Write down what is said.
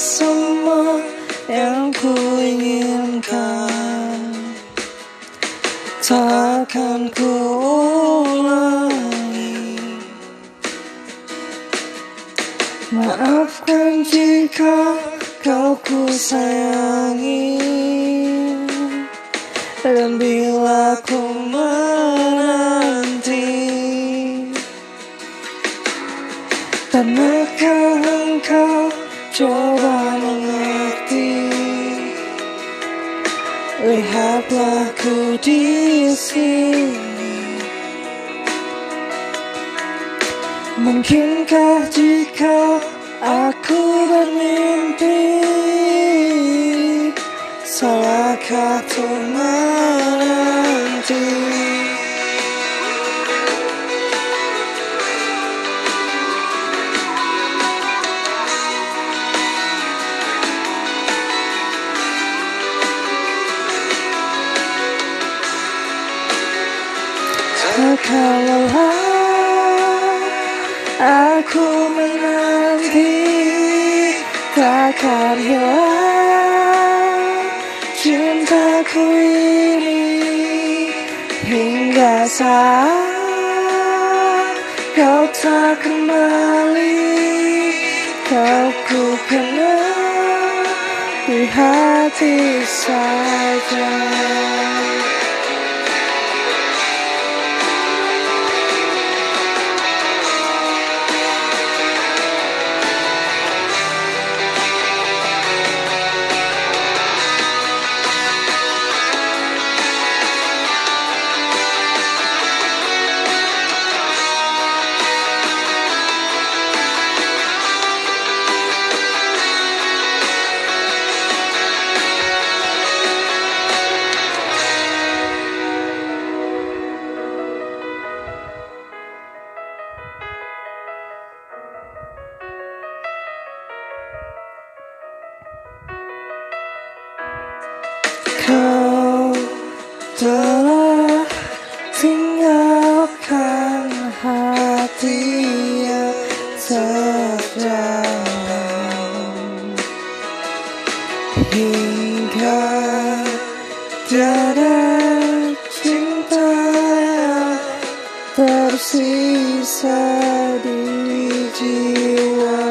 semua yang ku inginkan? Takkan ku ulangi. Maafkan jika kau ku sayangi. Dan bila ku menanti. Tanahkah engkau coba mengerti Lihatlah ku di sini. Mungkinkah jika aku bermimpi Salahkah tuh Takkan aku menanti Takkan hilang cintaku ini Hingga saat kau tak kembali Kau ku kenal di hati saja Kau telah tinggalkan hati yang terdalam. Hingga tiada cinta yang tersisa di jiwa.